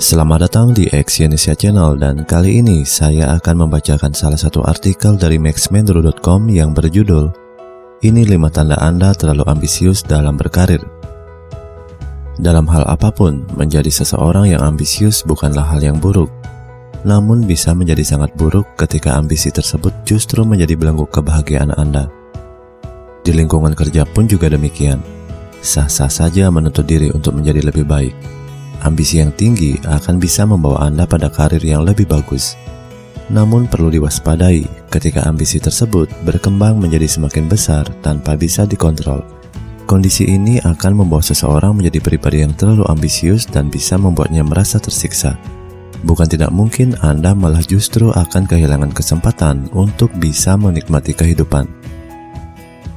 Selamat datang di Exyonesia Channel dan kali ini saya akan membacakan salah satu artikel dari maxmendro.com yang berjudul Ini 5 tanda Anda terlalu ambisius dalam berkarir. Dalam hal apa pun, menjadi seseorang yang ambisius bukanlah hal yang buruk. Namun bisa menjadi sangat buruk ketika ambisi tersebut justru menjadi belenggu kebahagiaan Anda. Di lingkungan kerja pun juga demikian. Sah-sah saja menuntut diri untuk menjadi lebih baik Ambisi yang tinggi akan bisa membawa Anda pada karir yang lebih bagus. Namun perlu diwaspadai ketika ambisi tersebut berkembang menjadi semakin besar tanpa bisa dikontrol. Kondisi ini akan membawa seseorang menjadi pribadi yang terlalu ambisius dan bisa membuatnya merasa tersiksa. Bukan tidak mungkin Anda malah justru akan kehilangan kesempatan untuk bisa menikmati kehidupan.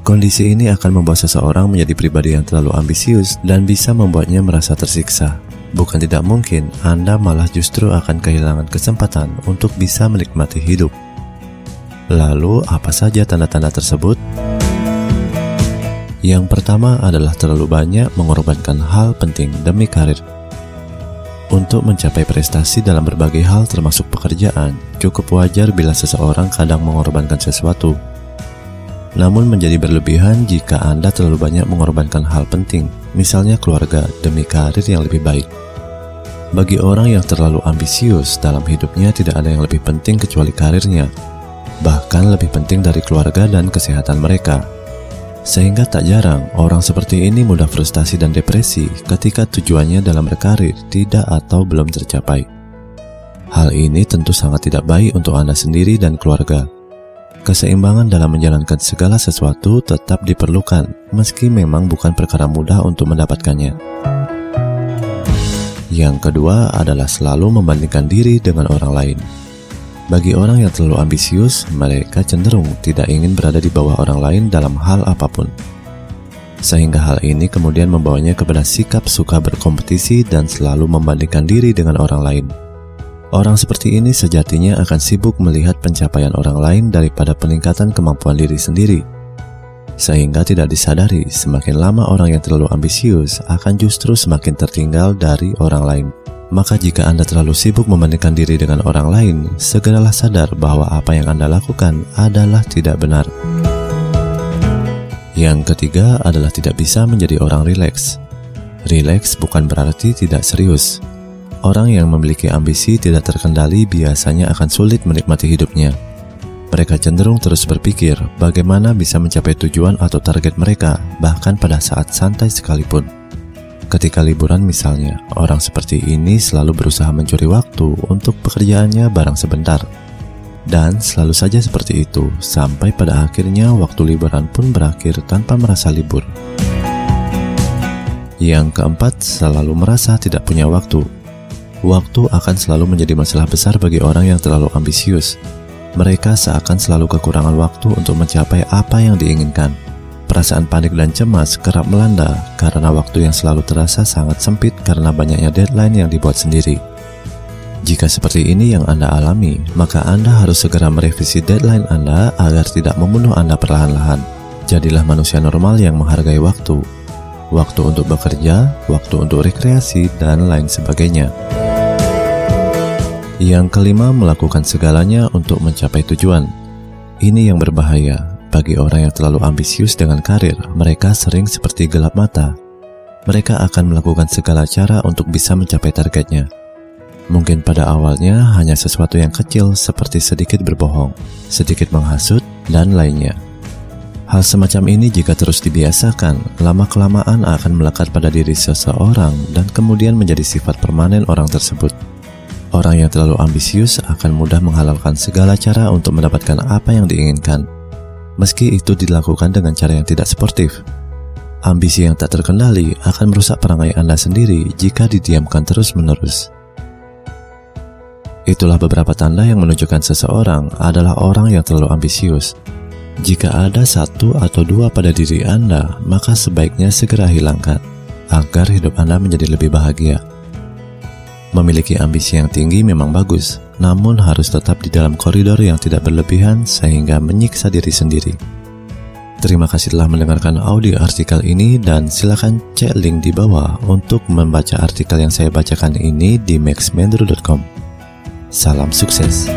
Kondisi ini akan membawa seseorang menjadi pribadi yang terlalu ambisius dan bisa membuatnya merasa tersiksa bukan tidak mungkin Anda malah justru akan kehilangan kesempatan untuk bisa menikmati hidup. Lalu, apa saja tanda-tanda tersebut? Yang pertama adalah terlalu banyak mengorbankan hal penting demi karir. Untuk mencapai prestasi dalam berbagai hal termasuk pekerjaan, cukup wajar bila seseorang kadang mengorbankan sesuatu. Namun menjadi berlebihan jika Anda terlalu banyak mengorbankan hal penting, misalnya keluarga, demi karir yang lebih baik. Bagi orang yang terlalu ambisius dalam hidupnya tidak ada yang lebih penting kecuali karirnya, bahkan lebih penting dari keluarga dan kesehatan mereka. Sehingga tak jarang orang seperti ini mudah frustasi dan depresi ketika tujuannya dalam berkarir tidak atau belum tercapai. Hal ini tentu sangat tidak baik untuk Anda sendiri dan keluarga. Keseimbangan dalam menjalankan segala sesuatu tetap diperlukan, meski memang bukan perkara mudah untuk mendapatkannya. Yang kedua adalah selalu membandingkan diri dengan orang lain. Bagi orang yang terlalu ambisius, mereka cenderung tidak ingin berada di bawah orang lain dalam hal apa pun. Sehingga hal ini kemudian membawanya kepada sikap suka berkompetisi dan selalu membandingkan diri dengan orang lain. Orang seperti ini sejatinya akan sibuk melihat pencapaian orang lain daripada peningkatan kemampuan diri sendiri sehingga tidak disadari semakin lama orang yang terlalu ambisius akan justru semakin tertinggal dari orang lain. Maka jika Anda terlalu sibuk membandingkan diri dengan orang lain, segeralah sadar bahwa apa yang Anda lakukan adalah tidak benar. Yang ketiga adalah tidak bisa menjadi orang rileks. Rileks bukan berarti tidak serius. Orang yang memiliki ambisi tidak terkendali biasanya akan sulit menikmati hidupnya mereka cenderung terus berpikir bagaimana bisa mencapai tujuan atau target mereka, bahkan pada saat santai sekalipun. Ketika liburan misalnya, orang seperti ini selalu berusaha mencuri waktu untuk pekerjaannya barang sebentar. Dan selalu saja seperti itu, sampai pada akhirnya waktu liburan pun berakhir tanpa merasa libur. Yang keempat, selalu merasa tidak punya waktu. Waktu akan selalu menjadi masalah besar bagi orang yang terlalu ambisius, mereka seakan selalu kekurangan waktu untuk mencapai apa yang diinginkan. Perasaan panik dan cemas kerap melanda karena waktu yang selalu terasa sangat sempit karena banyaknya deadline yang dibuat sendiri. Jika seperti ini yang Anda alami, maka Anda harus segera merevisi deadline Anda agar tidak membunuh Anda perlahan-lahan. Jadilah manusia normal yang menghargai waktu. Waktu untuk bekerja, waktu untuk rekreasi, dan lain sebagainya. Yang kelima, melakukan segalanya untuk mencapai tujuan. Ini yang berbahaya. Bagi orang yang terlalu ambisius dengan karir, mereka sering seperti gelap mata. Mereka akan melakukan segala cara untuk bisa mencapai targetnya. Mungkin pada awalnya hanya sesuatu yang kecil seperti sedikit berbohong, sedikit menghasut, dan lainnya. Hal semacam ini jika terus dibiasakan, lama-kelamaan akan melekat pada diri seseorang dan kemudian menjadi sifat permanen orang tersebut. Orang yang terlalu ambisius akan mudah menghalalkan segala cara untuk mendapatkan apa yang diinginkan, meski itu dilakukan dengan cara yang tidak sportif. Ambisi yang tak terkendali akan merusak perangai Anda sendiri jika didiamkan terus-menerus. Itulah beberapa tanda yang menunjukkan seseorang adalah orang yang terlalu ambisius. Jika ada satu atau dua pada diri Anda, maka sebaiknya segera hilangkan agar hidup Anda menjadi lebih bahagia. Memiliki ambisi yang tinggi memang bagus, namun harus tetap di dalam koridor yang tidak berlebihan sehingga menyiksa diri sendiri. Terima kasih telah mendengarkan audio artikel ini dan silakan cek link di bawah untuk membaca artikel yang saya bacakan ini di maxmendro.com. Salam sukses.